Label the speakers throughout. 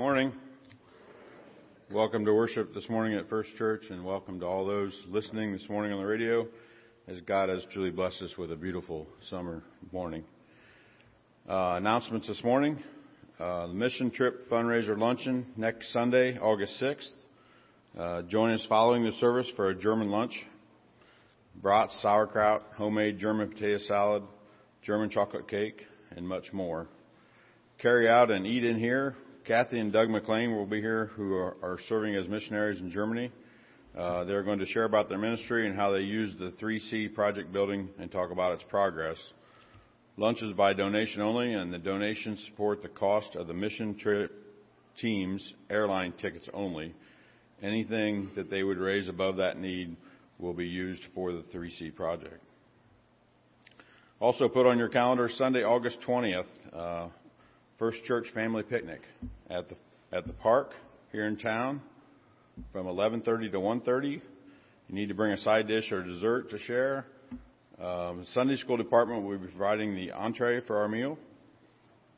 Speaker 1: morning. Welcome to worship this morning at First Church, and welcome to all those listening this morning on the radio as God has truly blessed us with a beautiful summer morning. Uh, announcements this morning. Uh, the mission trip fundraiser luncheon next Sunday, August 6th. Uh, join us following the service for a German lunch. Brats, sauerkraut, homemade German potato salad, German chocolate cake, and much more. Carry out and eat in here Kathy and Doug McLean will be here, who are, are serving as missionaries in Germany. Uh, they're going to share about their ministry and how they use the 3C project building and talk about its progress. Lunch is by donation only, and the donations support the cost of the mission trip team's airline tickets only. Anything that they would raise above that need will be used for the 3C project. Also put on your calendar Sunday, August 20th. Uh, First Church Family Picnic at the at the park here in town from 11:30 to 1:30. You need to bring a side dish or dessert to share. Um, Sunday school department will be providing the entree for our meal.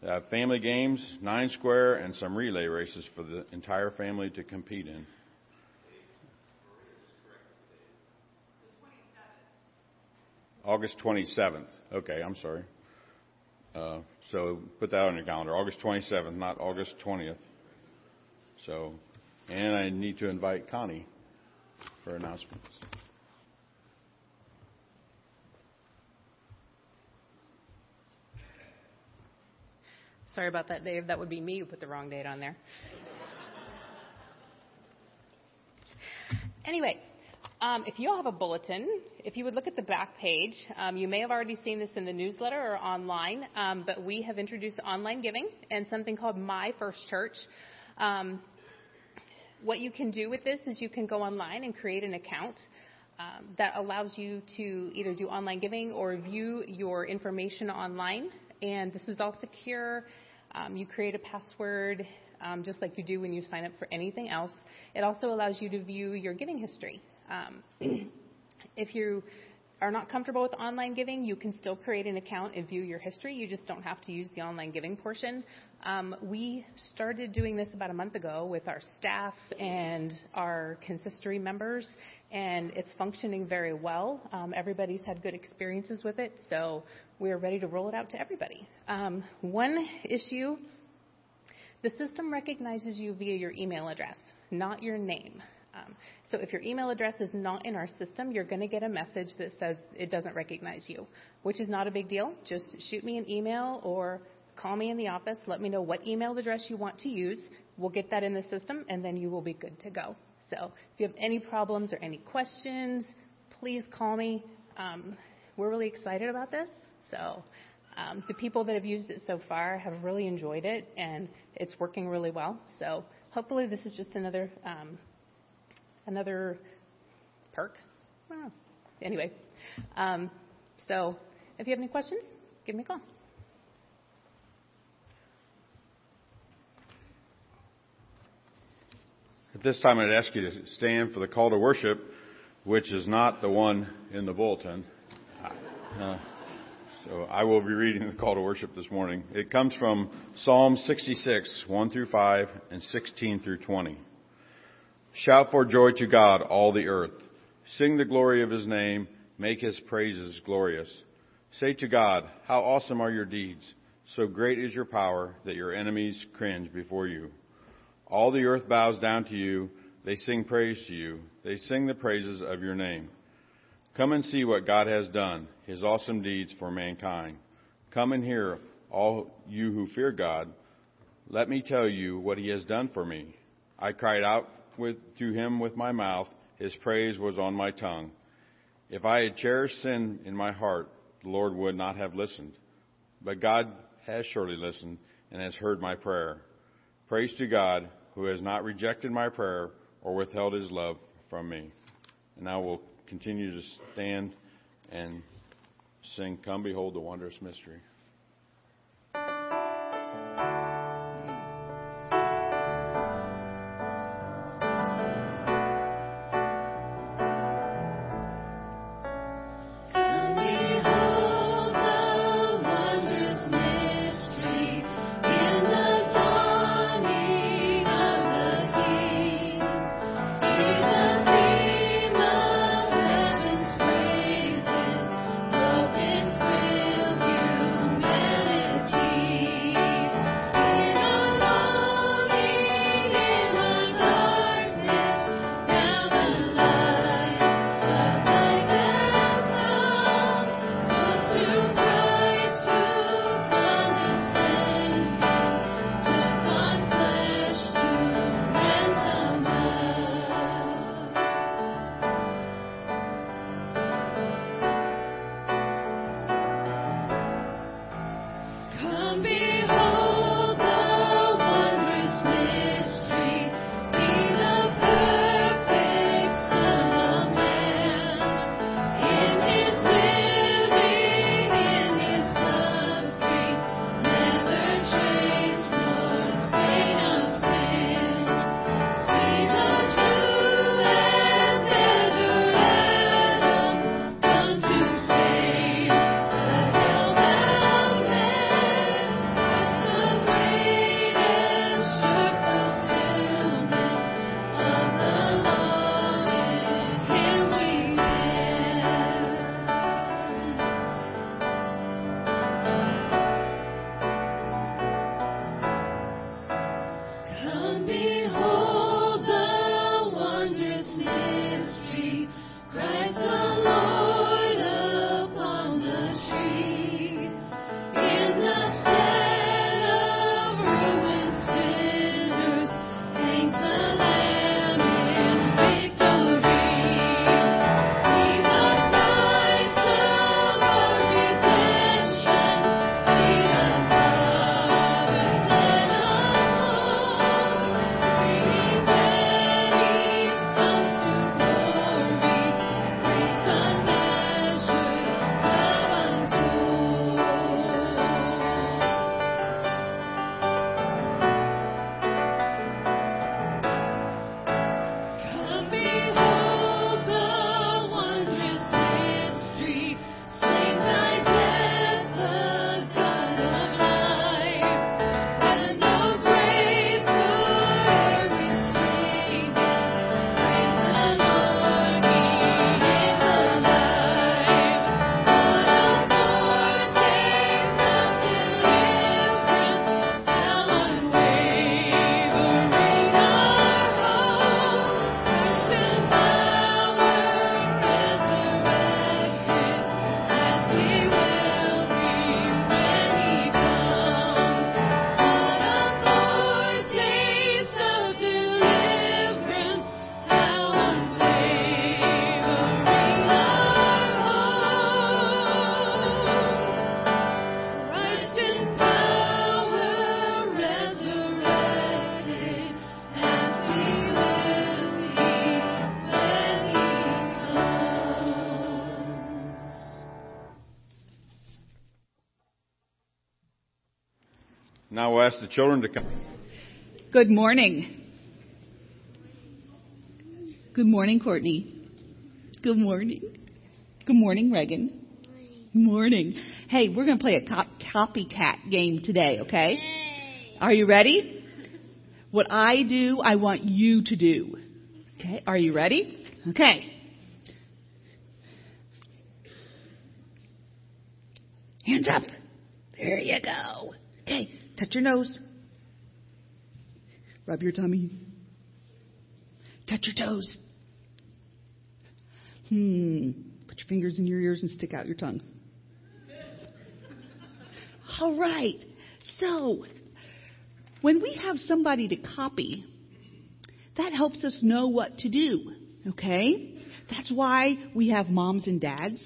Speaker 1: have family games, nine square, and some relay races for the entire family to compete in. August 27th. Okay, I'm sorry. Uh, so put that on your calendar, August 27th, not August 20th. So, and I need to invite Connie for announcements.
Speaker 2: Sorry about that, Dave. That would be me who put the wrong date on there. anyway, um, if you all have a bulletin, if you would look at the back page, um, you may have already seen this in the newsletter or online, um, but we have introduced online giving and something called My First Church. Um, what you can do with this is you can go online and create an account um, that allows you to either do online giving or view your information online. And this is all secure. Um, you create a password um, just like you do when you sign up for anything else. It also allows you to view your giving history. Um, if you are not comfortable with online giving, you can still create an account and view your history. You just don't have to use the online giving portion. Um, we started doing this about a month ago with our staff and our consistory members, and it's functioning very well. Um, everybody's had good experiences with it, so we're ready to roll it out to everybody. Um, one issue the system recognizes you via your email address, not your name. Um, so if your email address is not in our system, you're going to get a message that says it doesn't recognize you, which is not a big deal. Just shoot me an email or call me in the office. Let me know what email address you want to use. We'll get that in the system, and then you will be good to go. So if you have any problems or any questions, please call me. Um, we're really excited about this. So um, the people that have used it so far have really enjoyed it, and it's working really well. So hopefully this is just another um, another perk. Anyway, um, so if you have any questions, give me a call.
Speaker 1: At this time, I'd ask you to stand for the call to worship, which is not the one in the bulletin. Uh, so I will be reading the call to worship this morning. It comes from Psalm 66, 1 through 5, and 16 through 20. Shout for joy to God, all the earth. Sing the glory of his name. Make his praises glorious. Say to God, How awesome are your deeds! So great is your power that your enemies cringe before you. All the earth bows down to you. They sing praise to you. They sing the praises of your name. Come and see what God has done, his awesome deeds for mankind. Come and hear, all you who fear God. Let me tell you what he has done for me. I cried out with, to him with my mouth, his praise was on my tongue. If I had cherished sin in my heart, the Lord would not have listened. But God has surely listened and has heard my prayer. Praise to God who has not rejected my prayer or withheld his love from me. And now we'll continue to stand and sing, Come Behold the Wondrous Mystery. Now we'll ask the children to come.
Speaker 3: Good morning. Good morning, Courtney. Good morning. Good morning, Reagan. Morning. Hey, we're going to play a cop- copycat game today, okay? Are you ready? What I do, I want you to do. Okay, are you ready? Okay. Hands up. There you go. Okay, touch your nose. Rub your tummy. Touch your toes. Hmm. Put your fingers in your ears and stick out your tongue. All right. So, when we have somebody to copy, that helps us know what to do. Okay? That's why we have moms and dads,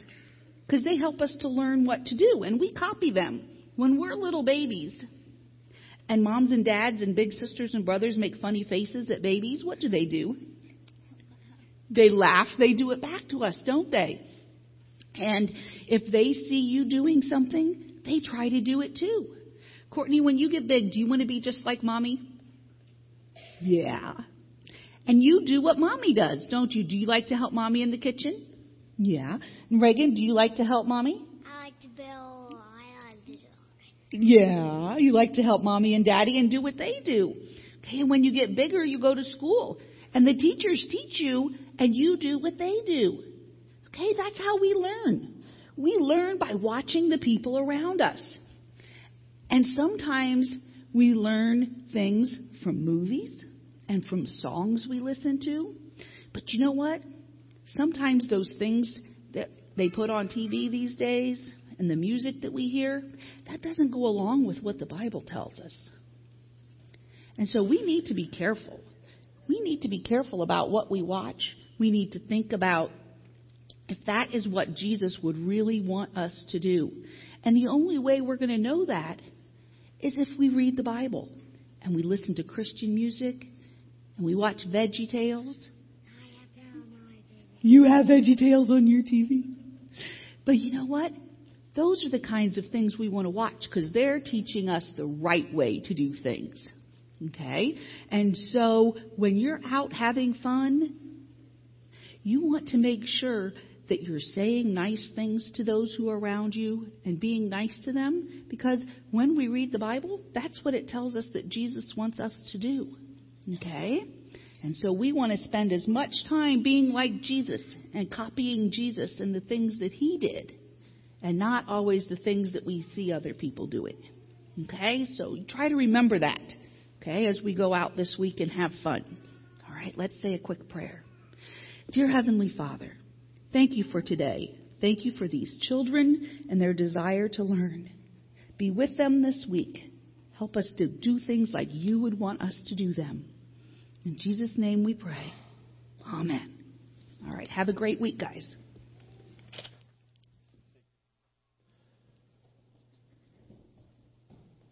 Speaker 3: because they help us to learn what to do, and we copy them. When we're little babies, and moms and dads and big sisters and brothers make funny faces at babies, what do they do? They laugh, they do it back to us, don't they? And if they see you doing something, they try to do it too. Courtney, when you get big, do you want to be just like mommy? Yeah. And you do what mommy does, don't you? Do you like to help mommy in the kitchen? Yeah. And Reagan, do you like to help mommy?
Speaker 4: I like to build. I like to do.
Speaker 3: Yeah. You like to help mommy and daddy and do what they do. Okay, and when you get bigger, you go to school. And the teachers teach you, and you do what they do. Okay, that's how we learn. We learn by watching the people around us. And sometimes we learn things from movies and from songs we listen to. But you know what? Sometimes those things that they put on TV these days and the music that we hear, that doesn't go along with what the Bible tells us. And so we need to be careful. We need to be careful about what we watch. We need to think about if that is what Jesus would really want us to do. And the only way we're going to know that is if we read the Bible and we listen to Christian music and we watch Veggie Tales.
Speaker 4: I have that on my TV.
Speaker 3: You have Veggie Tales on your TV. But you know what? Those are the kinds of things we want to watch because they're teaching us the right way to do things. Okay? And so when you're out having fun, you want to make sure that you're saying nice things to those who are around you and being nice to them because when we read the Bible, that's what it tells us that Jesus wants us to do. Okay? And so we want to spend as much time being like Jesus and copying Jesus and the things that he did and not always the things that we see other people doing. Okay? So try to remember that. Okay? As we go out this week and have fun. All right, let's say a quick prayer. Dear Heavenly Father, thank you for today. Thank you for these children and their desire to learn. Be with them this week. Help us to do things like you would want us to do them. In Jesus' name we pray. Amen. All right, have a great week, guys.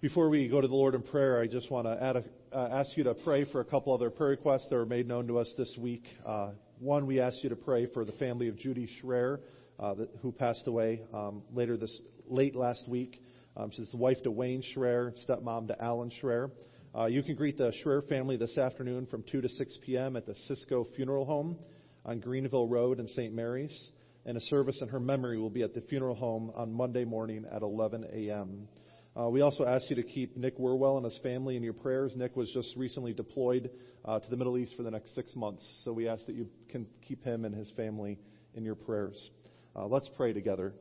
Speaker 5: Before we go to the Lord in prayer, I just want to a, uh, ask you to pray for a couple other prayer requests that were made known to us this week. Uh, one, we ask you to pray for the family of Judy Schreier, uh, that, who passed away um, later this late last week. Um, she's the wife to Wayne Schreier, stepmom to Alan Schreier. Uh, you can greet the Schreier family this afternoon from 2 to 6 p.m. at the Cisco Funeral Home on Greenville Road in St. Mary's. And a service in her memory will be at the funeral home on Monday morning at 11 a.m. Uh, we also ask you to keep Nick Werwell and his family in your prayers. Nick was just recently deployed uh, to the Middle East for the next six months, so we ask that you can keep him and his family in your prayers. Uh, let's pray together.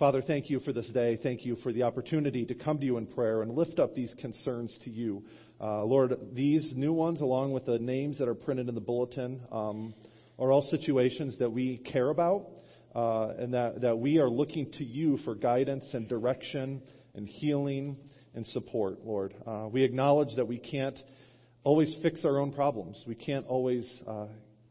Speaker 5: Father, thank you for this day. Thank you for the opportunity to come to you in prayer and lift up these concerns to you. Uh, Lord, these new ones, along with the names that are printed in the bulletin, um, are all situations that we care about uh, and that, that we are looking to you for guidance and direction and healing and support, Lord. Uh, we acknowledge that we can't always fix our own problems. We can't always uh,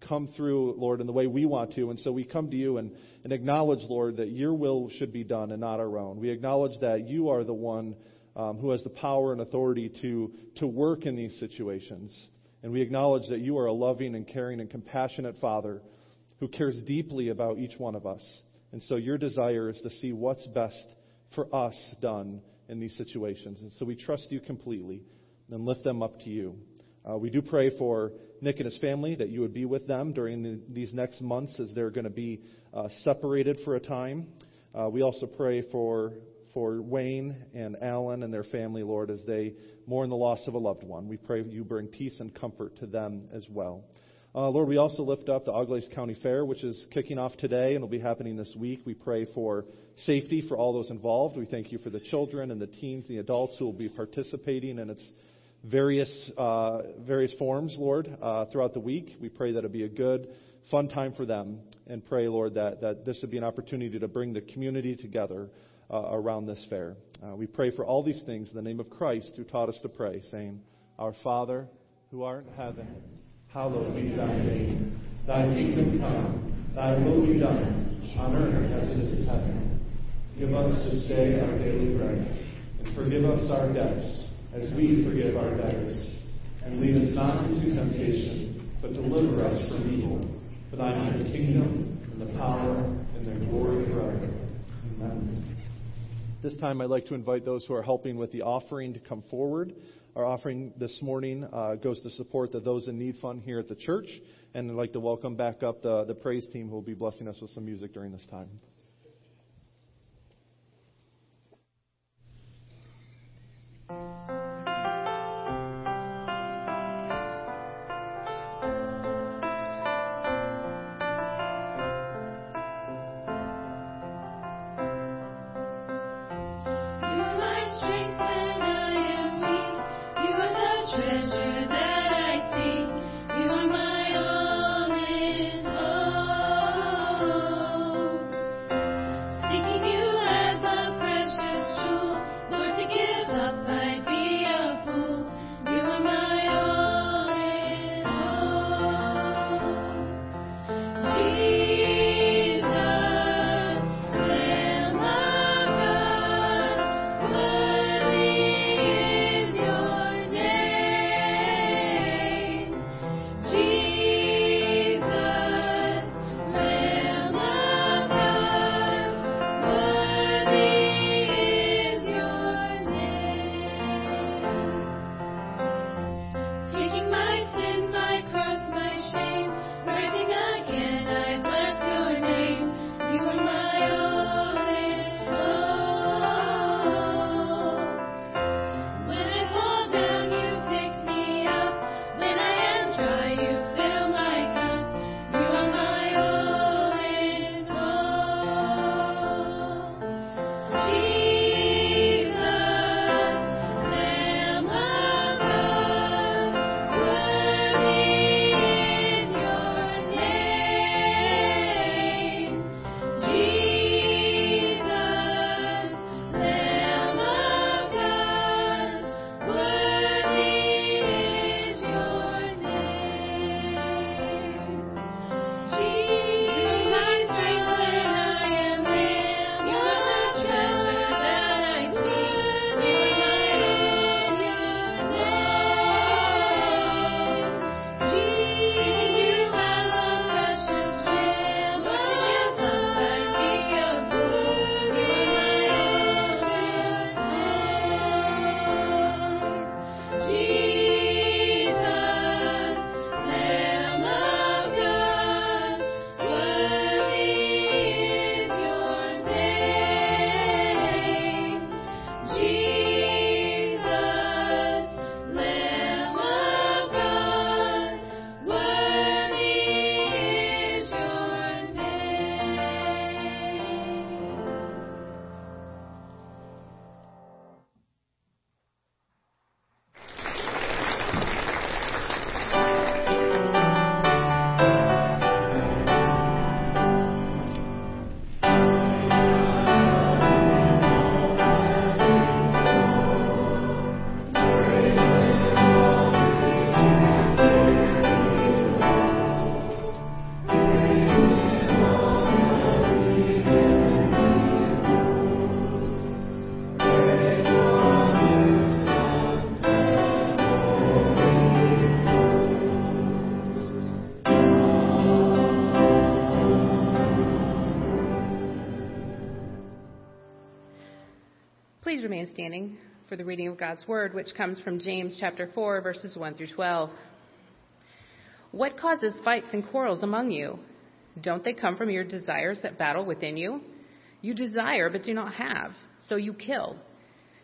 Speaker 5: come through, Lord, in the way we want to. And so we come to you and, and acknowledge, Lord, that your will should be done and not our own. We acknowledge that you are the one um, who has the power and authority to, to work in these situations. And we acknowledge that you are a loving and caring and compassionate Father who cares deeply about each one of us. And so your desire is to see what's best for us done in these situations. And so we trust you completely and lift them up to you. Uh, we do pray for Nick and his family that you would be with them during the, these next months as they're going to be uh, separated for a time. Uh, we also pray for for Wayne and Alan and their family, Lord, as they mourn the loss of a loved one. We pray you bring peace and comfort to them as well. Uh, Lord, we also lift up the Auglaize County Fair, which is kicking off today and will be happening this week. We pray for safety for all those involved. We thank you for the children and the teens, the adults who will be participating in its various uh, various forms, Lord, uh, throughout the week. We pray that it'll be a good, fun time for them, and pray, Lord, that that this would be an opportunity to bring the community together uh, around this fair. Uh, we pray for all these things in the name of Christ, who taught us to pray, saying, "Our Father, who art in heaven, hallowed be thy name. Thy kingdom come. Thy will be done on earth as it is in heaven. Give us this day our daily bread, and forgive us our debts as we forgive our debtors. And lead us not into temptation, but deliver us from evil. For thine is the kingdom, and the power, and the glory forever. Amen. This time I'd like to invite those who are helping with the offering to come forward. Our offering this morning uh, goes to support the Those in Need Fund here at the church. And I'd like to welcome back up the, the praise team who will be blessing us with some music during this time.
Speaker 2: Remain standing for the reading of God's Word, which comes from James chapter 4, verses 1 through 12. What causes fights and quarrels among you? Don't they come from your desires that battle within you? You desire but do not have, so you kill.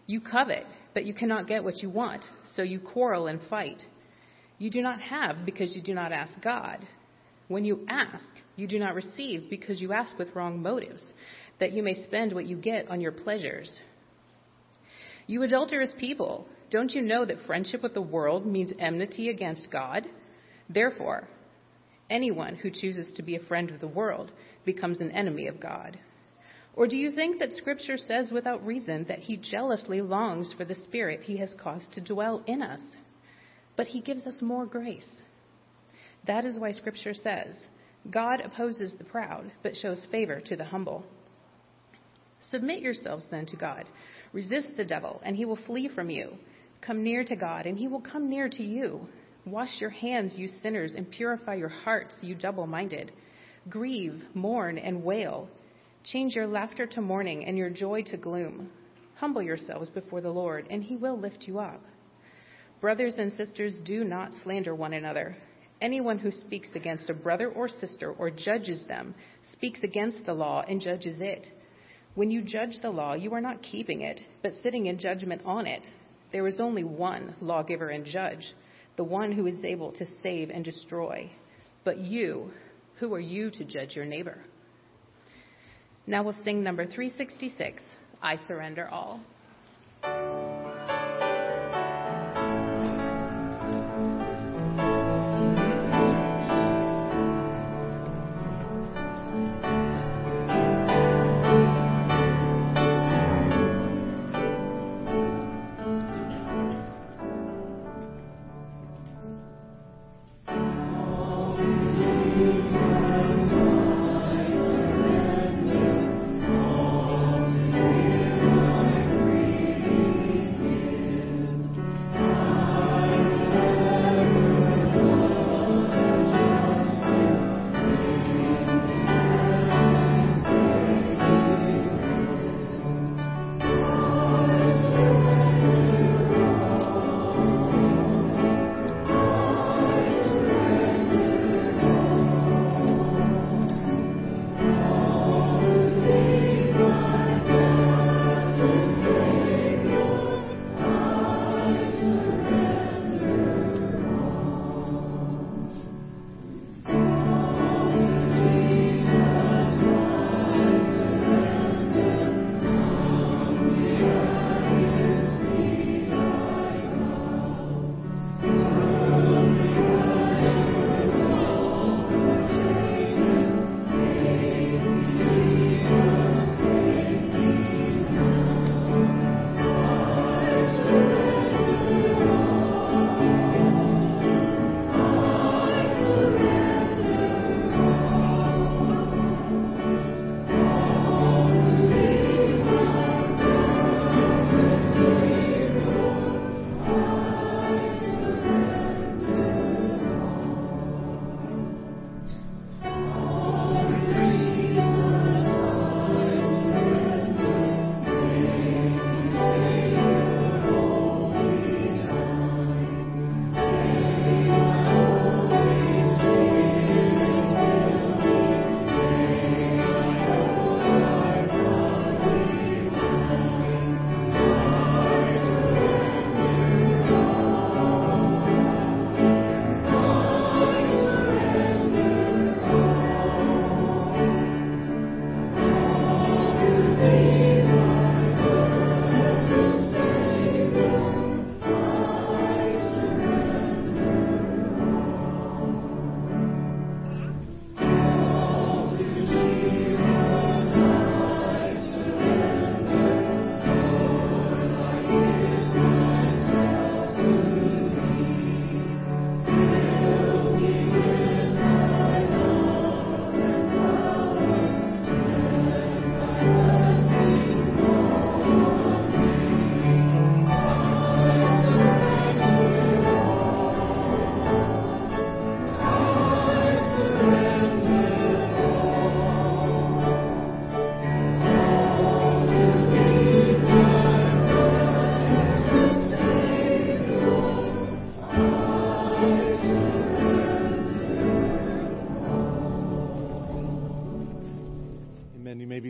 Speaker 2: You covet, but you cannot get what you want, so you quarrel and fight. You do not have because you do not ask God. When you ask, you do not receive because you ask with wrong motives, that you may spend what you get on your pleasures. You adulterous people, don't you know that friendship with the world means enmity against God? Therefore, anyone who chooses to be a friend of the world becomes an enemy of God. Or do you think that Scripture says without reason that He jealously longs for the Spirit He has caused to dwell in us? But He gives us more grace. That is why Scripture says, God opposes the proud, but shows favor to the humble. Submit yourselves then to God. Resist the devil, and he will flee from you. Come near to God, and he will come near to you. Wash your hands, you sinners, and purify your hearts, you double minded. Grieve, mourn, and wail. Change your laughter to mourning and your joy to gloom. Humble yourselves before the Lord, and he will lift you up. Brothers and sisters, do not slander one another. Anyone who speaks against a brother or sister or judges them speaks against the law and judges it. When you judge the law, you are not keeping it, but sitting in judgment on it. There is only one lawgiver and judge, the one who is able to save and destroy. But you, who are you to judge your neighbor? Now we'll sing number 366 I Surrender All.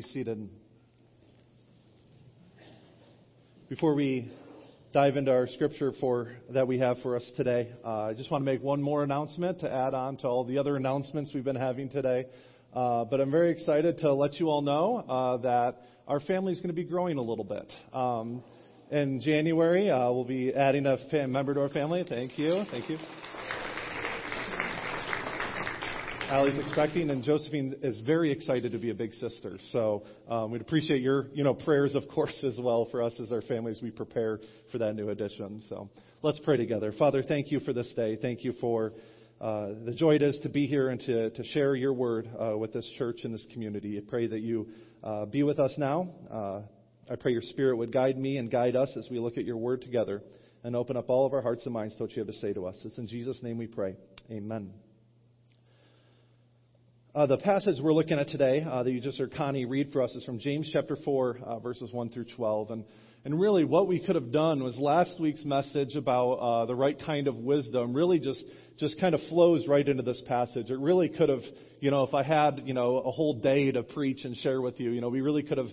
Speaker 5: Seated. Before we dive into our scripture for that we have for us today, uh, I just want to make one more announcement to add on to all the other announcements we've been having today. Uh, but I'm very excited to let you all know uh, that our family is going to be growing a little bit. Um, in January, uh, we'll be adding a fam- member to our family. Thank you. Thank you. Allie's expecting, and Josephine is very excited to be a big sister. So um, we'd appreciate your, you know, prayers, of course, as well for us as our families we prepare for that new addition. So let's pray together. Father, thank you for this day. Thank you for uh, the joy it is to be here and to, to share your word uh, with this church and this community. I pray that you uh, be with us now. Uh, I pray your spirit would guide me and guide us as we look at your word together and open up all of our hearts and minds to what you have to say to us. It's in Jesus' name we pray. Amen. Uh, the passage we're looking at today uh, that you just heard Connie read for us is from James chapter 4, uh, verses 1 through 12. And, and really, what we could have done was last week's message about uh, the right kind of wisdom really just, just kind of flows right into this passage. It really could have, you know, if I had, you know, a whole day to preach and share with you, you know, we really could have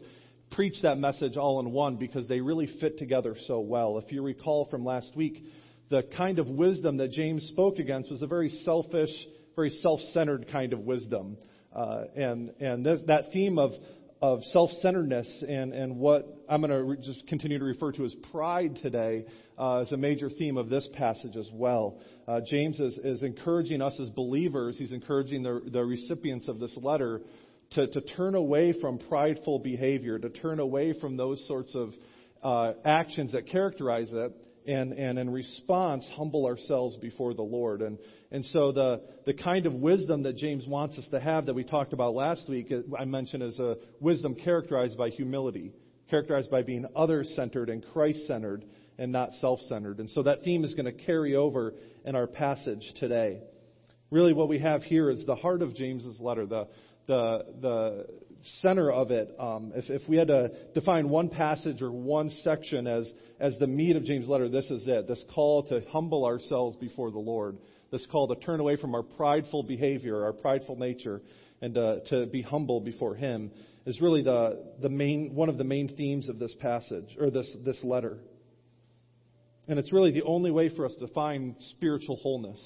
Speaker 5: preached that message all in one because they really fit together so well. If you recall from last week, the kind of wisdom that James spoke against was a very selfish, very self-centered kind of wisdom. Uh, and and th- that theme of of self-centeredness and and what I'm going to re- just continue to refer to as pride today uh, is a major theme of this passage as well. Uh, James is, is encouraging us as believers. He's encouraging the, the recipients of this letter to, to turn away from prideful behavior, to turn away from those sorts of uh, actions that characterize it, and, and in response, humble ourselves before the Lord. And, and so the, the kind of wisdom that James wants us to have that we talked about last week, I mentioned as a wisdom characterized by humility, characterized by being other centered and Christ centered and not self centered. And so that theme is going to carry over in our passage today. Really, what we have here is the heart of James's letter, the, the, the center of it. Um, if, if we had to define one passage or one section as, as the meat of James' letter, this is it. This call to humble ourselves before the Lord. This call to turn away from our prideful behavior, our prideful nature, and uh, to be humble before Him is really the, the main, one of the main themes of this passage, or this, this letter. And it's really the only way for us to find spiritual wholeness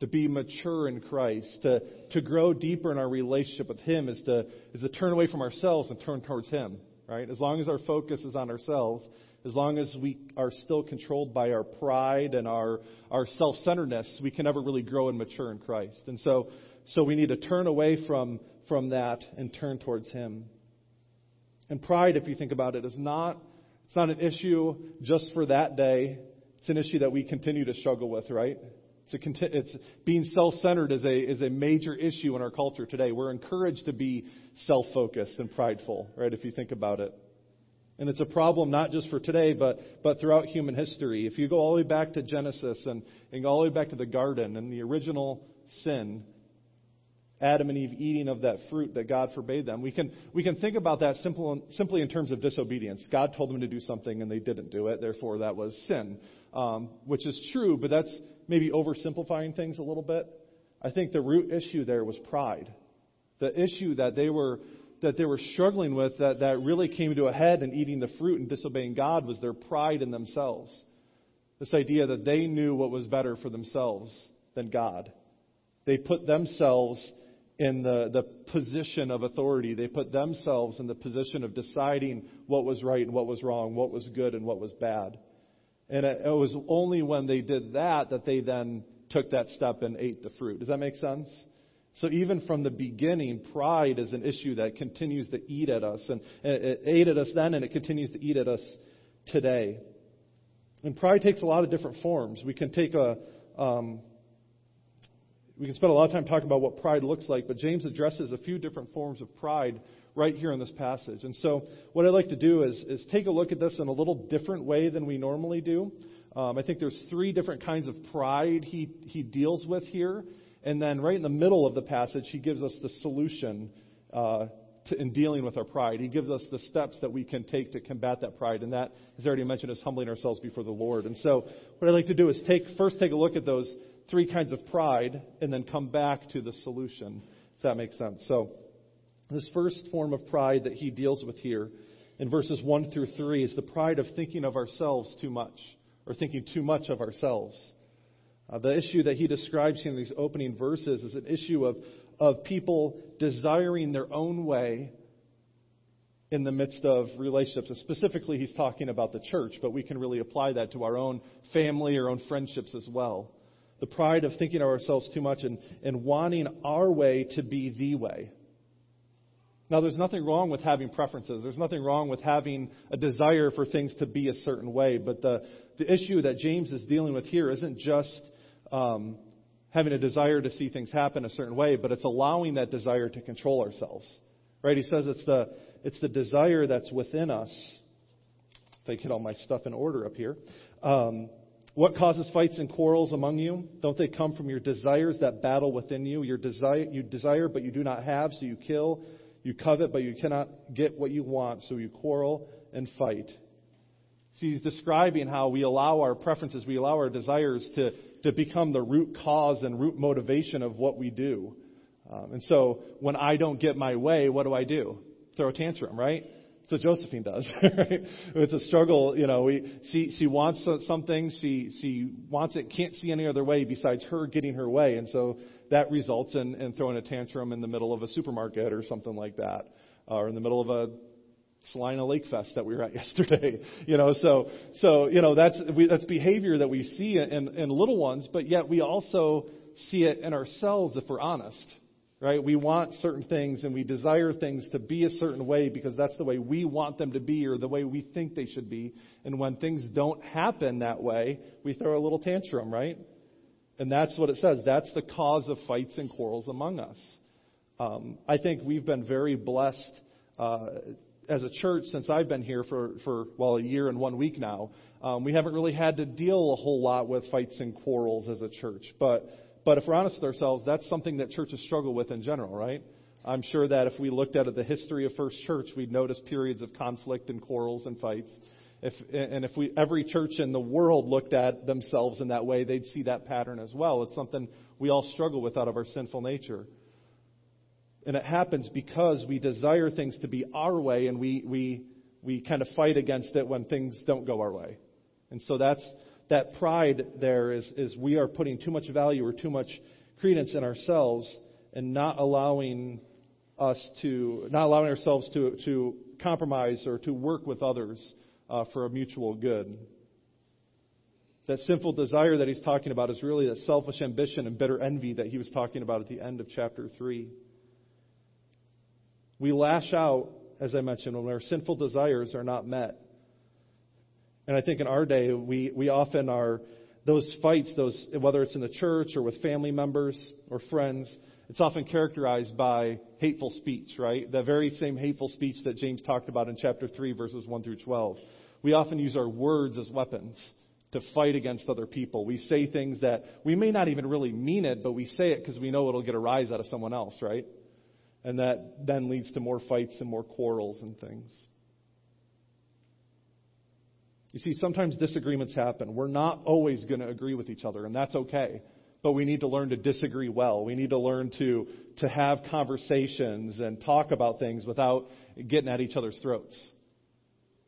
Speaker 5: to be mature in Christ, to, to grow deeper in our relationship with Him is to, is to turn away from ourselves and turn towards Him, right? As long as our focus is on ourselves, as long as we are still controlled by our pride and our, our self-centeredness, we can never really grow and mature in Christ. And so, so we need to turn away from, from that and turn towards Him. And pride, if you think about it, is not, it's not an issue just for that day. It's an issue that we continue to struggle with, right? It's, a, it's being self-centered is a, is a major issue in our culture today. We're encouraged to be self-focused and prideful, right? If you think about it. And it's a problem not just for today, but, but throughout human history. If you go all the way back to Genesis and, and go all the way back to the garden and the original sin, Adam and Eve eating of that fruit that God forbade them, we can, we can think about that simple, simply in terms of disobedience. God told them to do something and they didn't do it, therefore that was sin. Um, which is true, but that's maybe oversimplifying things a little bit. I think the root issue there was pride. The issue that they were that they were struggling with that, that really came to a head in eating the fruit and disobeying God was their pride in themselves. This idea that they knew what was better for themselves than God. They put themselves in the, the position of authority. They put themselves in the position of deciding what was right and what was wrong, what was good and what was bad. And it, was only when they did that that they then took that step and ate the fruit. Does that make sense? So even from the beginning, pride is an issue that continues to eat at us. And it ate at us then and it continues to eat at us today. And pride takes a lot of different forms. We can take a, um, we can spend a lot of time talking about what pride looks like, but James addresses a few different forms of pride right here in this passage. And so, what I'd like to do is, is take a look at this in a little different way than we normally do. Um, I think there's three different kinds of pride he, he deals with here. And then, right in the middle of the passage, he gives us the solution uh, to, in dealing with our pride. He gives us the steps that we can take to combat that pride. And that, as I already mentioned, is humbling ourselves before the Lord. And so, what I'd like to do is take first take a look at those three kinds of pride and then come back to the solution, if that makes sense. So, This first form of pride that he deals with here in verses 1 through 3 is the pride of thinking of ourselves too much, or thinking too much of ourselves. Uh, the issue that he describes here in these opening verses is an issue of, of people desiring their own way in the midst of relationships. And specifically, he's talking about the church, but we can really apply that to our own family, our own friendships as well. The pride of thinking of ourselves too much and, and wanting our way to be the way. Now, there's nothing wrong with having preferences. There's nothing wrong with having a desire for things to be a certain way. But the, the issue that James is dealing with here isn't just um, having a desire to see things happen a certain way, but it's allowing that desire to control ourselves. Right? He says it's the, it's the desire that's within us. If I get all my stuff in order up here. Um, what causes fights and quarrels among you? Don't they come from your desires that battle within you? Your desire, you desire, but you do not have, so you kill. You covet, but you cannot get what you want, so you quarrel and fight. See, he's describing how we allow our preferences, we allow our desires to, to become the root cause and root motivation of what we do. Um, and so when I don't get my way, what do I do? Throw a tantrum, right? What Josephine does. Right? It's a struggle, you know. We, she she wants something, she she wants it, can't see any other way besides her getting her way, and so that results in, in throwing a tantrum in the middle of a supermarket or something like that, or in the middle of a Celina Lake Fest that we were at yesterday. You know, so so you know that's we, that's behavior that we see in, in little ones, but yet we also see it in ourselves if we're honest. Right? We want certain things and we desire things to be a certain way because that's the way we want them to be or the way we think they should be. And when things don't happen that way, we throw a little tantrum, right? And that's what it says. That's the cause of fights and quarrels among us. Um, I think we've been very blessed uh, as a church since I've been here for, for well, a year and one week now. Um, we haven't really had to deal a whole lot with fights and quarrels as a church. But, but if we're honest with ourselves, that's something that churches struggle with in general, right? I'm sure that if we looked at the history of First Church, we'd notice periods of conflict and quarrels and fights. If, and if we, every church in the world looked at themselves in that way, they'd see that pattern as well. It's something we all struggle with out of our sinful nature. And it happens because we desire things to be our way and we, we, we kind of fight against it when things don't go our way. And so that's, that pride there is, is we are putting too much value or too much credence in ourselves and not allowing us to, not allowing ourselves to, to compromise or to work with others uh, for a mutual good. That sinful desire that he's talking about is really that selfish ambition and bitter envy that he was talking about at the end of chapter 3. We lash out, as I mentioned, when our sinful desires are not met. And I think in our day, we, we often are, those fights, those, whether it's in the church or with family members or friends, it's often characterized by hateful speech, right? The very same hateful speech that James talked about in chapter 3, verses 1 through 12 we often use our words as weapons to fight against other people. We say things that we may not even really mean it, but we say it because we know it'll get a rise out of someone else, right? And that then leads to more fights and more quarrels and things. You see, sometimes disagreements happen. We're not always going to agree with each other, and that's okay. But we need to learn to disagree well. We need to learn to, to have conversations and talk about things without getting at each other's throats.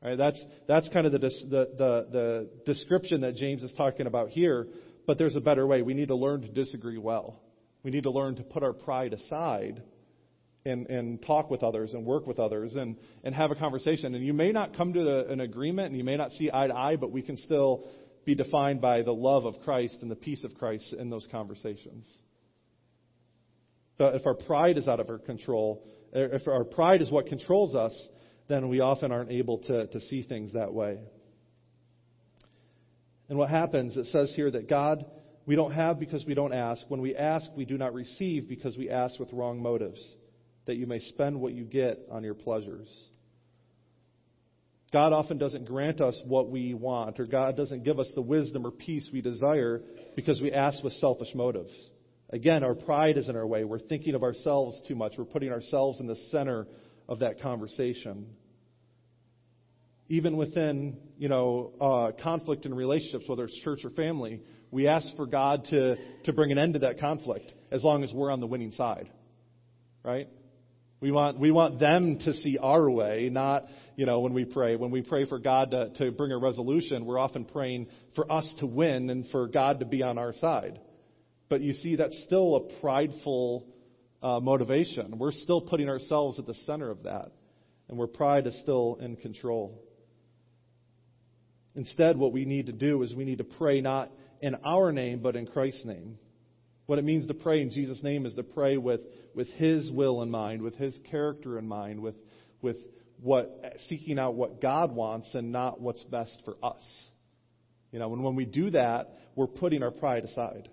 Speaker 5: Right, that's, that's kind of the, the, the, the description that James is talking about here, but there's a better way. We need to learn to disagree well. We need to learn to put our pride aside and, and talk with others and work with others and, and have a conversation. And you may not come to an agreement and you may not see eye to eye, but we can still be defined by the love of Christ and the peace of Christ in those conversations. But if our pride is out of our control, er, if our pride is what controls us, then we often aren't able to, to see things that way. And what happens, it says here that God, we don't have because we don't ask. When we ask, we do not receive because we ask with wrong motives, that you may spend what you get on your pleasures. God often doesn't grant us what we want, or God doesn't give us the wisdom or peace we desire because we ask with selfish motives. Again, our pride is in our way. We're thinking of ourselves too much. We're putting ourselves in the center of that conversation. Even within, you know, uh, conflict in relationships, whether it's church or family, we ask for God to, to bring an end to that conflict as long as we're on the winning side. Right? We want, we want them to see our way, not, you know, when we pray. When we pray for God to, to bring a resolution, we're often praying for us to win and for God to be on our side. But you see, that's still a prideful uh, motivation. We're still putting ourselves at the center of that, and where pride is still in control. Instead, what we need to do is we need to pray not in our name, but in Christ's name. What it means to pray in Jesus' name is to pray with, with His will in mind, with His character in mind, with, with what, seeking out what God wants and not what's best for us. You know, and when we do that, we're putting our pride aside.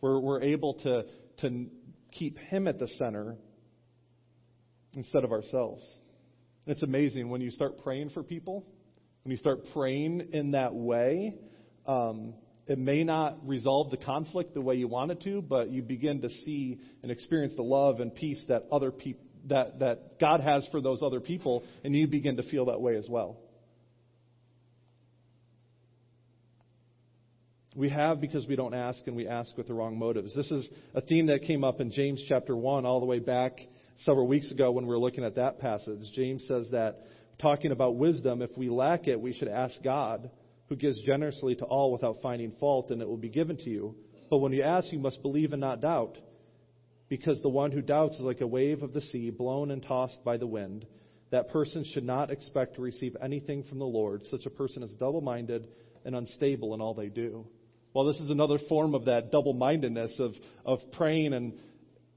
Speaker 5: We're, we're able to, to keep Him at the center instead of ourselves. It's amazing when you start praying for people, when you start praying in that way, um, it may not resolve the conflict the way you want it to, but you begin to see and experience the love and peace that other people that, that God has for those other people, and you begin to feel that way as well. We have because we don't ask, and we ask with the wrong motives. This is a theme that came up in James chapter 1 all the way back several weeks ago when we were looking at that passage. James says that, talking about wisdom, if we lack it, we should ask God who gives generously to all without finding fault, and it will be given to you. But when you ask, you must believe and not doubt, because the one who doubts is like a wave of the sea, blown and tossed by the wind. That person should not expect to receive anything from the Lord. Such a person is double minded and unstable in all they do. Well, this is another form of that double mindedness of, of praying and,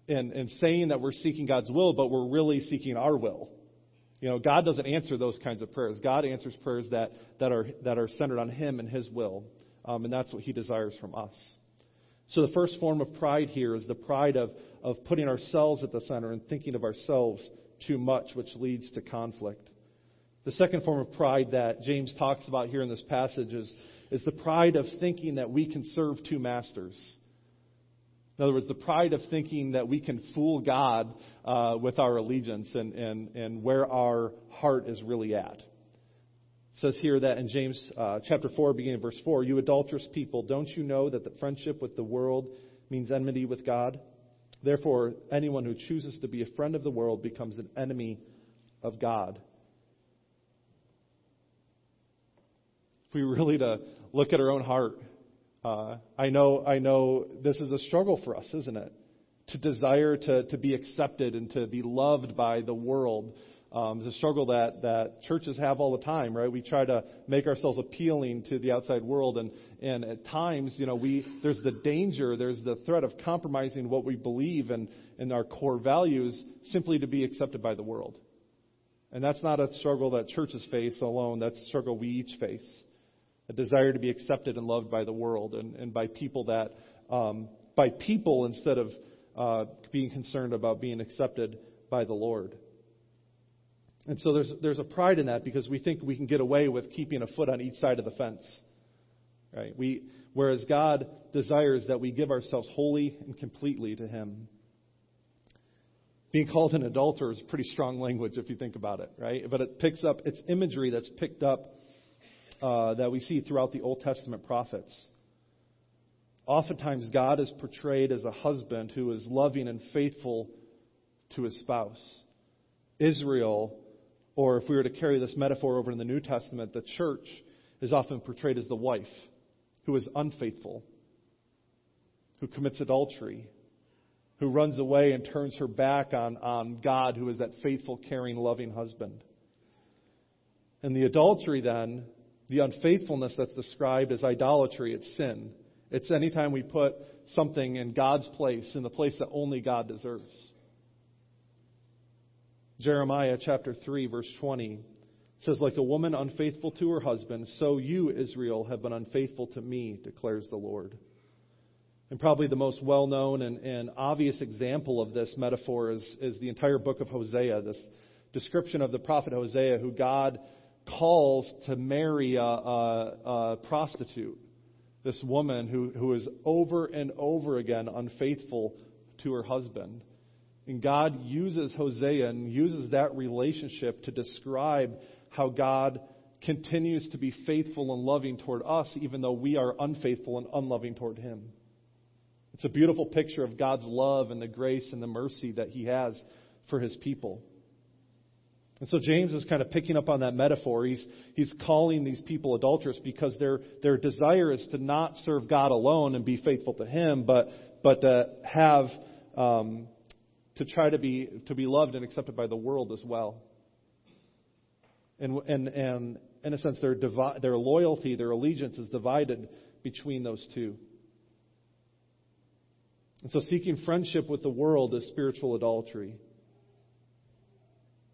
Speaker 5: and, and saying that we're seeking God's will, but we're really seeking our will. You know, God doesn't answer those kinds of prayers. God answers prayers that, that, are, that are centered on Him and His will. Um, and that's what He desires from us. So the first form of pride here is the pride of, of putting ourselves at the center and thinking of ourselves too much, which leads to conflict. The second form of pride that James talks about here in this passage is, is the pride of thinking that we can serve two masters. In other words, the pride of thinking that we can fool God uh, with our allegiance and, and, and where our heart is really at. It says here that in James uh, chapter 4, beginning verse 4, you adulterous people, don't you know that the friendship with the world means enmity with God? Therefore, anyone who chooses to be a friend of the world becomes an enemy of God. If we really to look at our own heart, uh, I know, I know this is a struggle for us, isn't it? To desire to, to be accepted and to be loved by the world. Um, it's a struggle that, that churches have all the time, right? We try to make ourselves appealing to the outside world, and, and at times, you know, we, there's the danger, there's the threat of compromising what we believe and, and our core values simply to be accepted by the world. And that's not a struggle that churches face alone, that's a struggle we each face a desire to be accepted and loved by the world and, and by people that, um, by people instead of uh, being concerned about being accepted by the Lord. And so there's, there's a pride in that because we think we can get away with keeping a foot on each side of the fence. Right? We, whereas God desires that we give ourselves wholly and completely to Him. Being called an adulterer is pretty strong language if you think about it, right? But it picks up, it's imagery that's picked up uh, that we see throughout the Old Testament prophets. Oftentimes, God is portrayed as a husband who is loving and faithful to his spouse. Israel, or if we were to carry this metaphor over in the New Testament, the church is often portrayed as the wife who is unfaithful, who commits adultery, who runs away and turns her back on, on God, who is that faithful, caring, loving husband. And the adultery then the unfaithfulness that's described as idolatry, it's sin. It's anytime we put something in God's place, in the place that only God deserves. Jeremiah chapter 3, verse 20 says, Like a woman unfaithful to her husband, so you, Israel, have been unfaithful to me, declares the Lord. And probably the most well known and, and, obvious example of this metaphor is, is the entire book of Hosea, this description of the prophet Hosea, who God calls to marry a, a, a prostitute, this woman who, who is over and over again unfaithful to her husband. And God uses Hosea and uses that relationship to describe how God continues to be faithful and loving toward us, even though we are unfaithful and unloving toward Him. It's a beautiful picture of God's love and the grace and the mercy that He has for His people. And so James is kind of picking up on that metaphor. He's, he's calling these people adulterous because their, their desire is to not serve God alone and be faithful to Him, but, but to have, um, to try to be, to be loved and accepted by the world as well. And, and, and in a sense, their, divi- their loyalty, their allegiance is divided between those two. And so seeking friendship with the world is spiritual adultery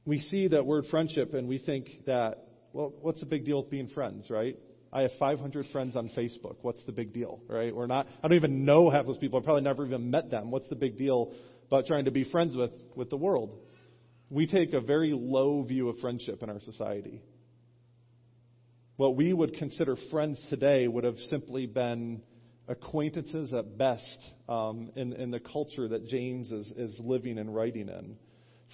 Speaker 5: we see that word friendship and we think that, well, what's the big deal with being friends, right? I have 500 friends on Facebook. What's the big deal, right? We're not, I don't even know half those people. I've probably never even met them. What's the big deal about trying to be friends with, with the world? We take a very low view of friendship in our society. What we would consider friends today would have simply been acquaintances at best um, in, in the culture that James is, is living and writing in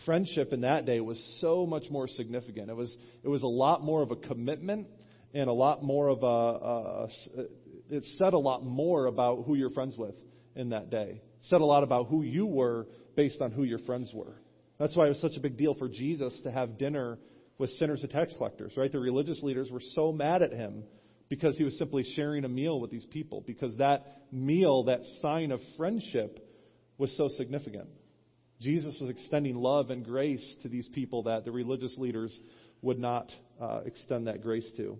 Speaker 5: friendship in that day was so much more significant. It was, it was a lot more of a commitment and a lot more of a, a, it said a lot more about who you're friends with in that day. It said a lot about who you were based on who your friends were. That's why it was such a big deal for Jesus to have dinner with sinners and tax collectors, right? The religious leaders were so mad at him because he was simply sharing a meal with these people, because that meal, that sign of friendship, was so significant. Jesus was extending love and grace to these people that the religious leaders would not uh, extend that grace to.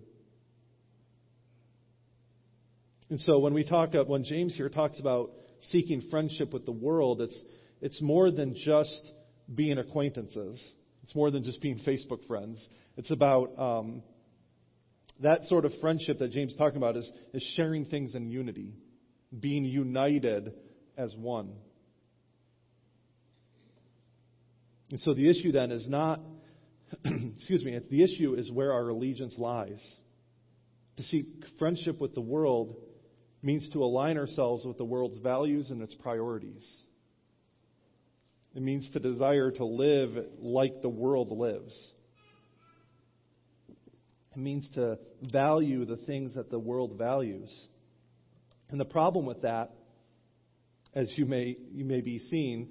Speaker 5: And so when we talk, uh, when James here talks about seeking friendship with the world, it's, it's more than just being acquaintances. It's more than just being Facebook friends. It's about um, that sort of friendship that James is talking about is, is sharing things in unity, being united as one. And so the issue then is not, excuse me, the issue is where our allegiance lies. To seek friendship with the world means to align ourselves with the world's values and its priorities. It means to desire to live like the world lives. It means to value the things that the world values. And the problem with that, as you may, you may be seeing,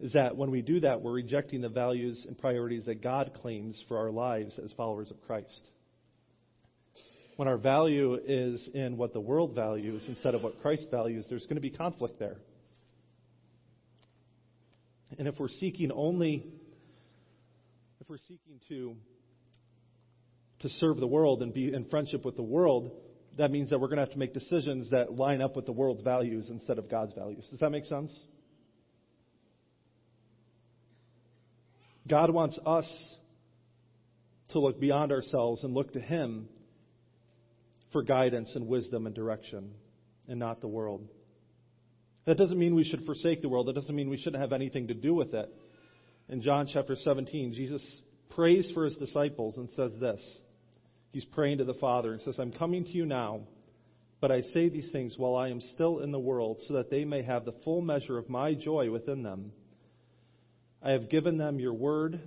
Speaker 5: is that when we do that, we're rejecting the values and priorities that God claims for our lives as followers of Christ. When our value is in what the world values instead of what Christ values, there's going to be conflict there. And if we're seeking only, if we're seeking to, to serve the world and be in friendship with the world, that means that we're going to have to make decisions that line up with the world's values instead of God's values. Does that make sense? God wants us to look beyond ourselves and look to Him for guidance and wisdom and direction, and not the world. That doesn't mean we should forsake the world. That doesn't mean we shouldn't have anything to do with it. In John chapter 17, Jesus prays for his disciples and says this. He's praying to the Father and says, I'm coming to you now, but I say these things while I am still in the world, so that they may have the full measure of my joy within them. I have given them your word,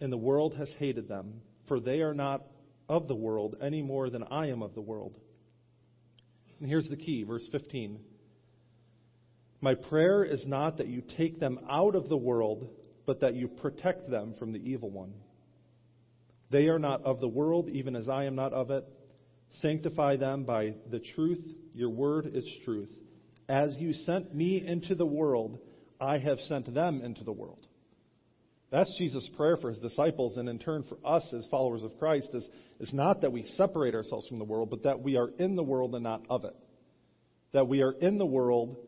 Speaker 5: and the world has hated them, for they are not of the world any more than I am of the world. And here's the key, verse 15. My prayer is not that you take them out of the world, but that you protect them from the evil one. They are not of the world, even as I am not of it. Sanctify them by the truth. Your word is truth. As you sent me into the world, I have sent them into the world. That's Jesus' prayer for his disciples, and in turn for us as followers of Christ, is, is not that we separate ourselves from the world, but that we are in the world and not of it. That we are in the world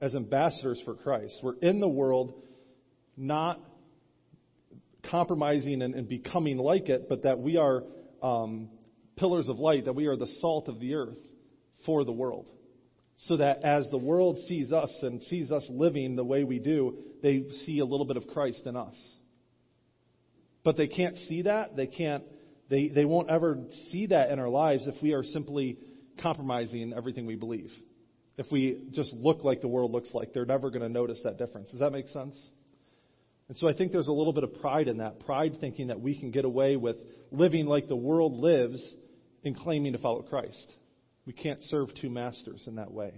Speaker 5: as ambassadors for Christ. We're in the world not compromising and, and becoming like it, but that we are um, pillars of light, that we are the salt of the earth for the world. So that as the world sees us and sees us living the way we do, they see a little bit of Christ in us. But they can't see that. They can't, they, they won't ever see that in our lives if we are simply compromising everything we believe. If we just look like the world looks like, they're never going to notice that difference. Does that make sense? And so I think there's a little bit of pride in that. Pride thinking that we can get away with living like the world lives and claiming to follow Christ. We can't serve two masters in that way.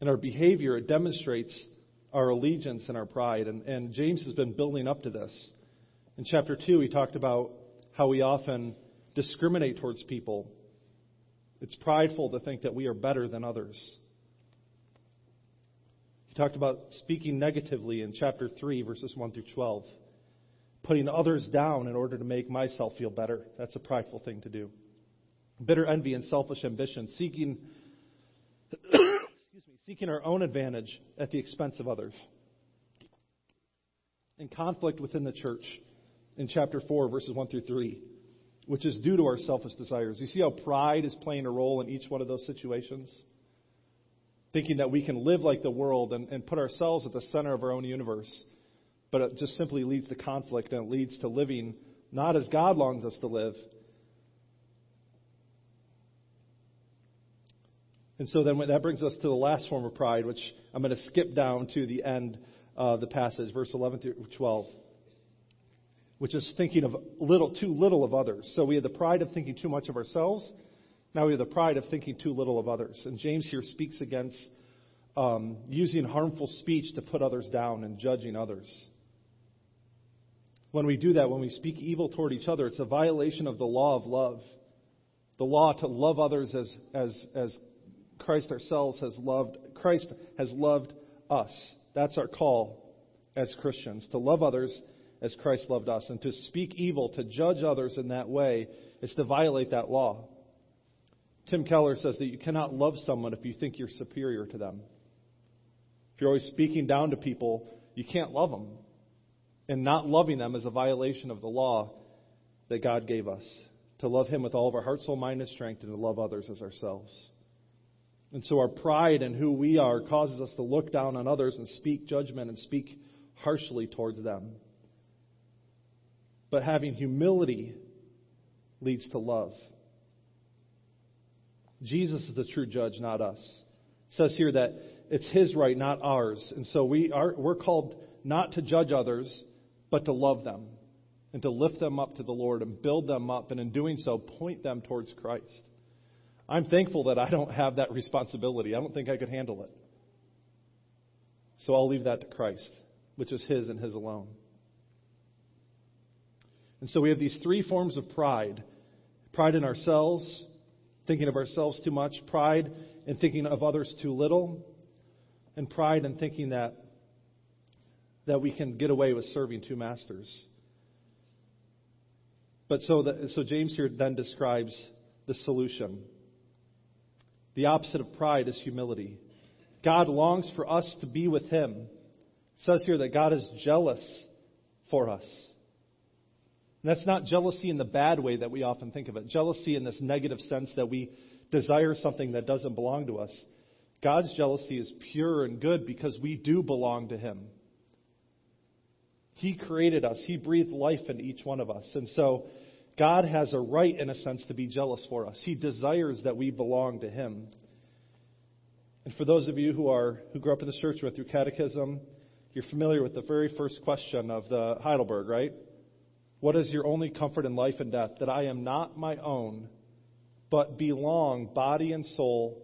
Speaker 5: In our behavior, it demonstrates our allegiance and our pride. And, and James has been building up to this. In chapter 2, he talked about how we often discriminate towards people. It's prideful to think that we are better than others. He talked about speaking negatively in chapter 3, verses 1 through 12. Putting others down in order to make myself feel better. That's a prideful thing to do. Bitter envy and selfish ambition, seeking seeking our own advantage at the expense of others. And conflict within the church in chapter 4, verses 1 through 3, which is due to our selfish desires. You see how pride is playing a role in each one of those situations? Thinking that we can live like the world and, and put ourselves at the center of our own universe. But it just simply leads to conflict and it leads to living not as God longs us to live. And so then that brings us to the last form of pride, which I'm going to skip down to the end of the passage, verse 11 through 12 which is thinking of little, too little of others. So we have the pride of thinking too much of ourselves. Now we have the pride of thinking too little of others. And James here speaks against um, using harmful speech to put others down and judging others. When we do that, when we speak evil toward each other, it's a violation of the law of love. The law to love others as, as, as Christ ourselves has loved, Christ has loved us. That's our call as Christians, to love others as Christ loved us. And to speak evil, to judge others in that way, is to violate that law. Tim Keller says that you cannot love someone if you think you're superior to them. If you're always speaking down to people, you can't love them. And not loving them is a violation of the law that God gave us to love Him with all of our heart, soul, mind, and strength, and to love others as ourselves. And so our pride in who we are causes us to look down on others and speak judgment and speak harshly towards them. But having humility leads to love. Jesus is the true judge, not us. It says here that it's his right, not ours. And so we are, we're called not to judge others, but to love them and to lift them up to the Lord and build them up, and in doing so, point them towards Christ. I'm thankful that I don't have that responsibility. I don't think I could handle it. So I'll leave that to Christ, which is His and His alone. And so we have these three forms of pride pride in ourselves, thinking of ourselves too much, pride in thinking of others too little, and pride in thinking that, that we can get away with serving two masters. But so, the, so James here then describes the solution. The opposite of pride is humility. God longs for us to be with Him. It says here that God is jealous for us. And that's not jealousy in the bad way that we often think of it. Jealousy in this negative sense that we desire something that doesn't belong to us. God's jealousy is pure and good because we do belong to Him. He created us. He breathed life into each one of us. And so God has a right, in a sense, to be jealous for us. He desires that we belong to Him. And for those of you who are who grew up in the church with through catechism, you're familiar with the very first question of the Heidelberg, right? What is your only comfort in life and death? That I am not my own, but belong, body and soul,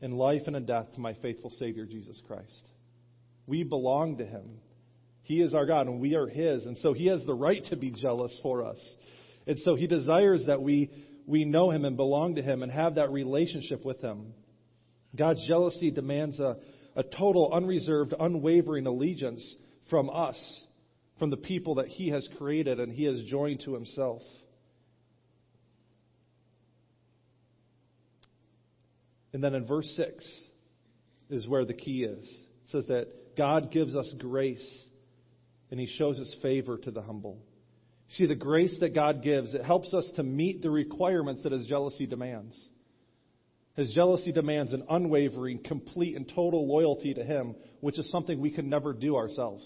Speaker 5: in life and in death, to my faithful Savior, Jesus Christ. We belong to Him. He is our God, and we are His. And so He has the right to be jealous for us. And so He desires that we, we know Him and belong to Him and have that relationship with Him. God's jealousy demands a, a total, unreserved, unwavering allegiance from us from the people that he has created and he has joined to himself. And then in verse 6 is where the key is. It says that God gives us grace and he shows his favor to the humble. See, the grace that God gives, it helps us to meet the requirements that his jealousy demands. His jealousy demands an unwavering, complete, and total loyalty to him, which is something we can never do ourselves.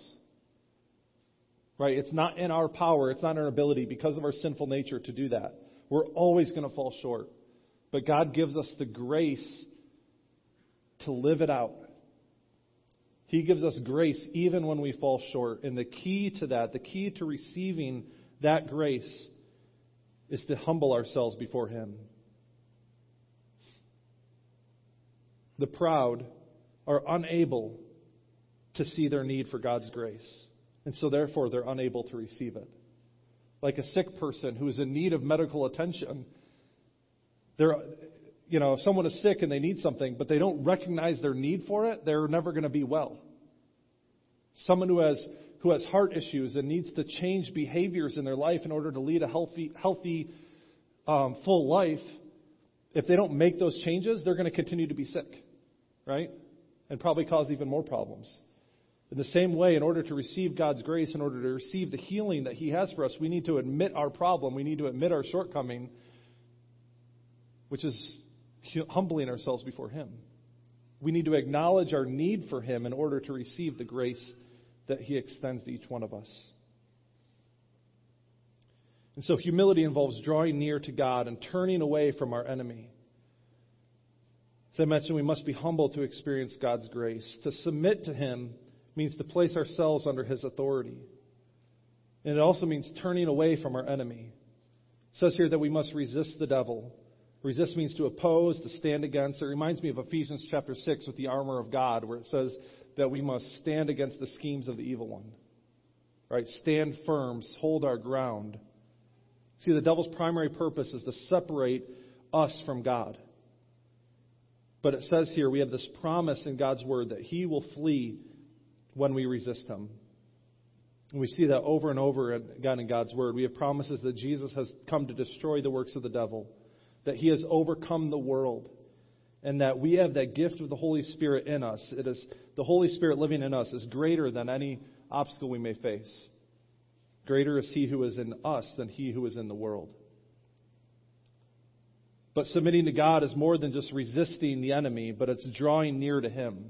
Speaker 5: Right? It's not in our power, it's not in our ability because of our sinful nature to do that. We're always going to fall short. But God gives us the grace to live it out. He gives us grace even when we fall short. And the key to that, the key to receiving that grace, is to humble ourselves before Him. The proud are unable to see their need for God's grace. And so, therefore, they're unable to receive it. Like a sick person who is in need of medical attention. They're, you know, if someone is sick and they need something, but they don't recognize their need for it, they're never going to be well. Someone who has who has heart issues and needs to change behaviors in their life in order to lead a healthy, healthy, um, full life, if they don't make those changes, they're going to continue to be sick, right? And probably cause even more problems. In the same way, in order to receive God's grace, in order to receive the healing that He has for us, we need to admit our problem. We need to admit our shortcoming, which is humbling ourselves before Him. We need to acknowledge our need for Him in order to receive the grace that He extends to each one of us. And so humility involves drawing near to God and turning away from our enemy. As I mentioned, we must be humble to experience God's grace. To submit to Him means to place ourselves under His authority. And it also means turning away from our enemy. It says here that we must resist the devil. Resist means to oppose, to stand against. It reminds me of Ephesians chapter 6 with the armor of God, where it says that we must stand against the schemes of the evil one. Right? Stand firm, hold our ground. See, the devil's primary purpose is to separate us from God. But it says here we have this promise in God's word that he will flee when we resist him. And we see that over and over again in God's word. We have promises that Jesus has come to destroy the works of the devil, that he has overcome the world, and that we have that gift of the Holy Spirit in us. It is the Holy Spirit living in us is greater than any obstacle we may face. Greater is he who is in us than he who is in the world. But submitting to God is more than just resisting the enemy, but it's drawing near to him.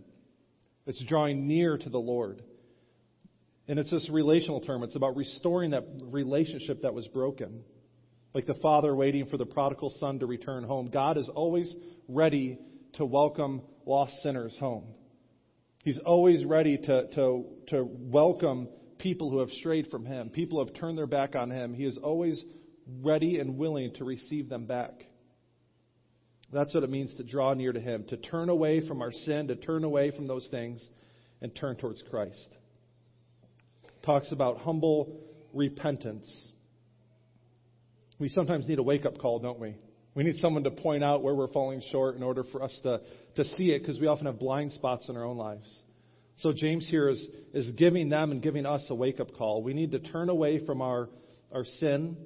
Speaker 5: It's drawing near to the Lord. And it's this relational term. It's about restoring that relationship that was broken. Like the father waiting for the prodigal son to return home. God is always ready to welcome lost sinners home. He's always ready to, to, to welcome people who have strayed from Him, people who have turned their back on Him. He is always ready and willing to receive them back. That's what it means to draw near to Him, to turn away from our sin, to turn away from those things, and turn towards Christ. Talks about humble repentance. We sometimes need a wake up call, don't we? We need someone to point out where we're falling short in order for us to, to see it because we often have blind spots in our own lives. So James here is, is giving them and giving us a wake up call. We need to turn away from our, our sin.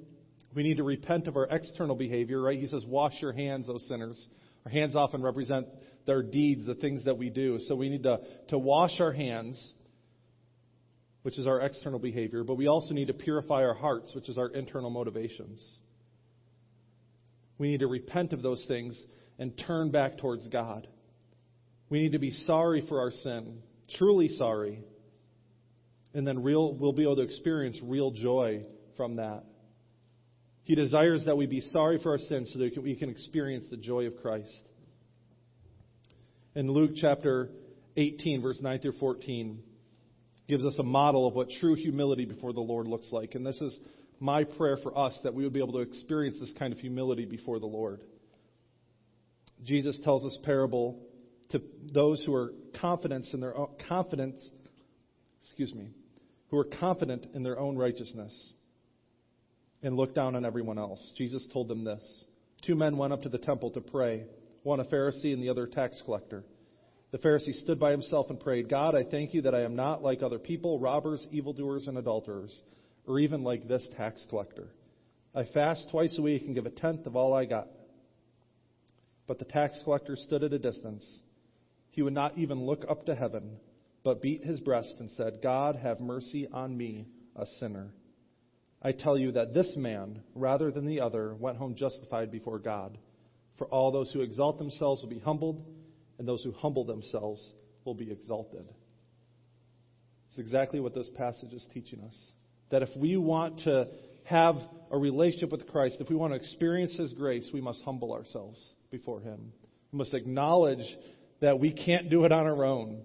Speaker 5: We need to repent of our external behavior, right? He says, wash your hands, O sinners. Our hands often represent their deeds, the things that we do. So we need to, to wash our hands, which is our external behavior, but we also need to purify our hearts, which is our internal motivations. We need to repent of those things and turn back towards God. We need to be sorry for our sin, truly sorry. And then real, we'll be able to experience real joy from that. He desires that we be sorry for our sins so that we can experience the joy of Christ. In Luke chapter 18, verse 9 through 14, gives us a model of what true humility before the Lord looks like. And this is my prayer for us that we would be able to experience this kind of humility before the Lord. Jesus tells this parable to those who are confident in their own, confident, excuse me, who are confident in their own righteousness and look down on everyone else. Jesus told them this. Two men went up to the temple to pray, one a Pharisee and the other a tax collector. The Pharisee stood by himself and prayed, God, I thank you that I am not like other people, robbers, evildoers, and adulterers or even like this tax collector. I fast twice a week and give a tenth of all I got. But the tax collector stood at a distance. He would not even look up to heaven, but beat his breast and said, God, have mercy on me, a sinner. I tell you that this man, rather than the other, went home justified before God. For all those who exalt themselves will be humbled, and those who humble themselves will be exalted. It's exactly what this passage is teaching us that if we want to have a relationship with Christ, if we want to experience His grace, we must humble ourselves before Him. We must acknowledge that we can't do it on our own.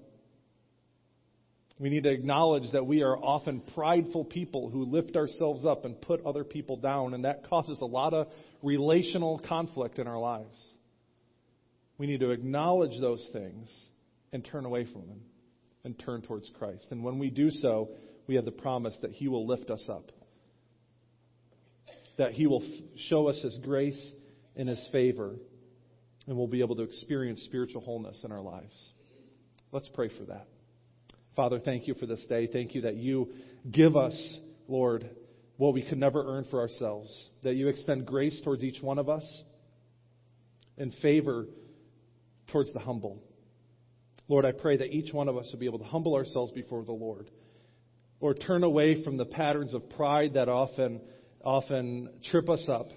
Speaker 5: We need to acknowledge that we are often prideful people who lift ourselves up and put other people down, and that causes a lot of relational conflict in our lives. We need to acknowledge those things and turn away from them. and turn towards Christ. And when we do so, we have the promise that He will lift us up, that He will show us His grace and His favor, and we'll be able to experience spiritual wholeness in our lives. Let's pray for that. Father, thank you for this day. Thank you that you give us, Lord, what we could never earn for ourselves, that you extend grace towards each one of us and favor towards the humble. Lord, I pray that each one of us will be able to humble ourselves before the Lord. Lord, turn away from the patterns of pride that often, often trip us up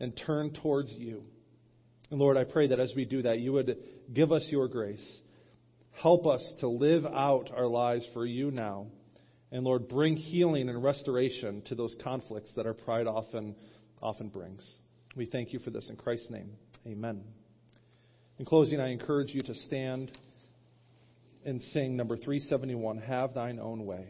Speaker 5: and turn towards you. And Lord, I pray that as we do that, you would give us your grace. Help us to live out our lives for you now. And Lord, bring healing and restoration to those conflicts that our pride often, often brings. We thank you for this in Christ's name. Amen. In closing, I encourage you to stand and sing number 371 Have Thine Own Way.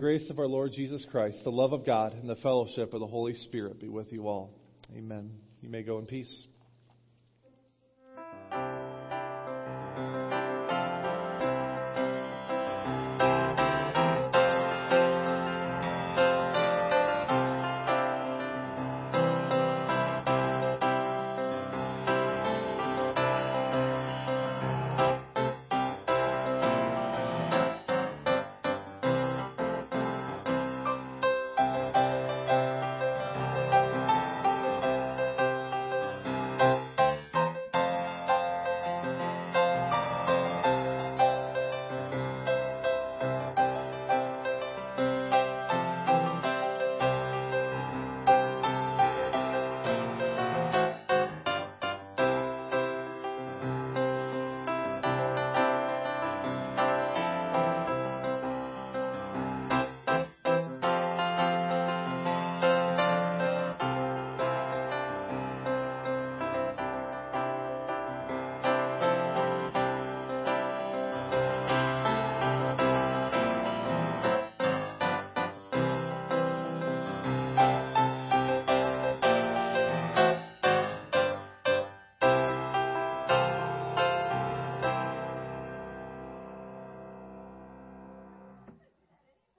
Speaker 5: Grace of our Lord Jesus Christ, the love of God, and the fellowship of the Holy Spirit be with you all. Amen. You may go in peace.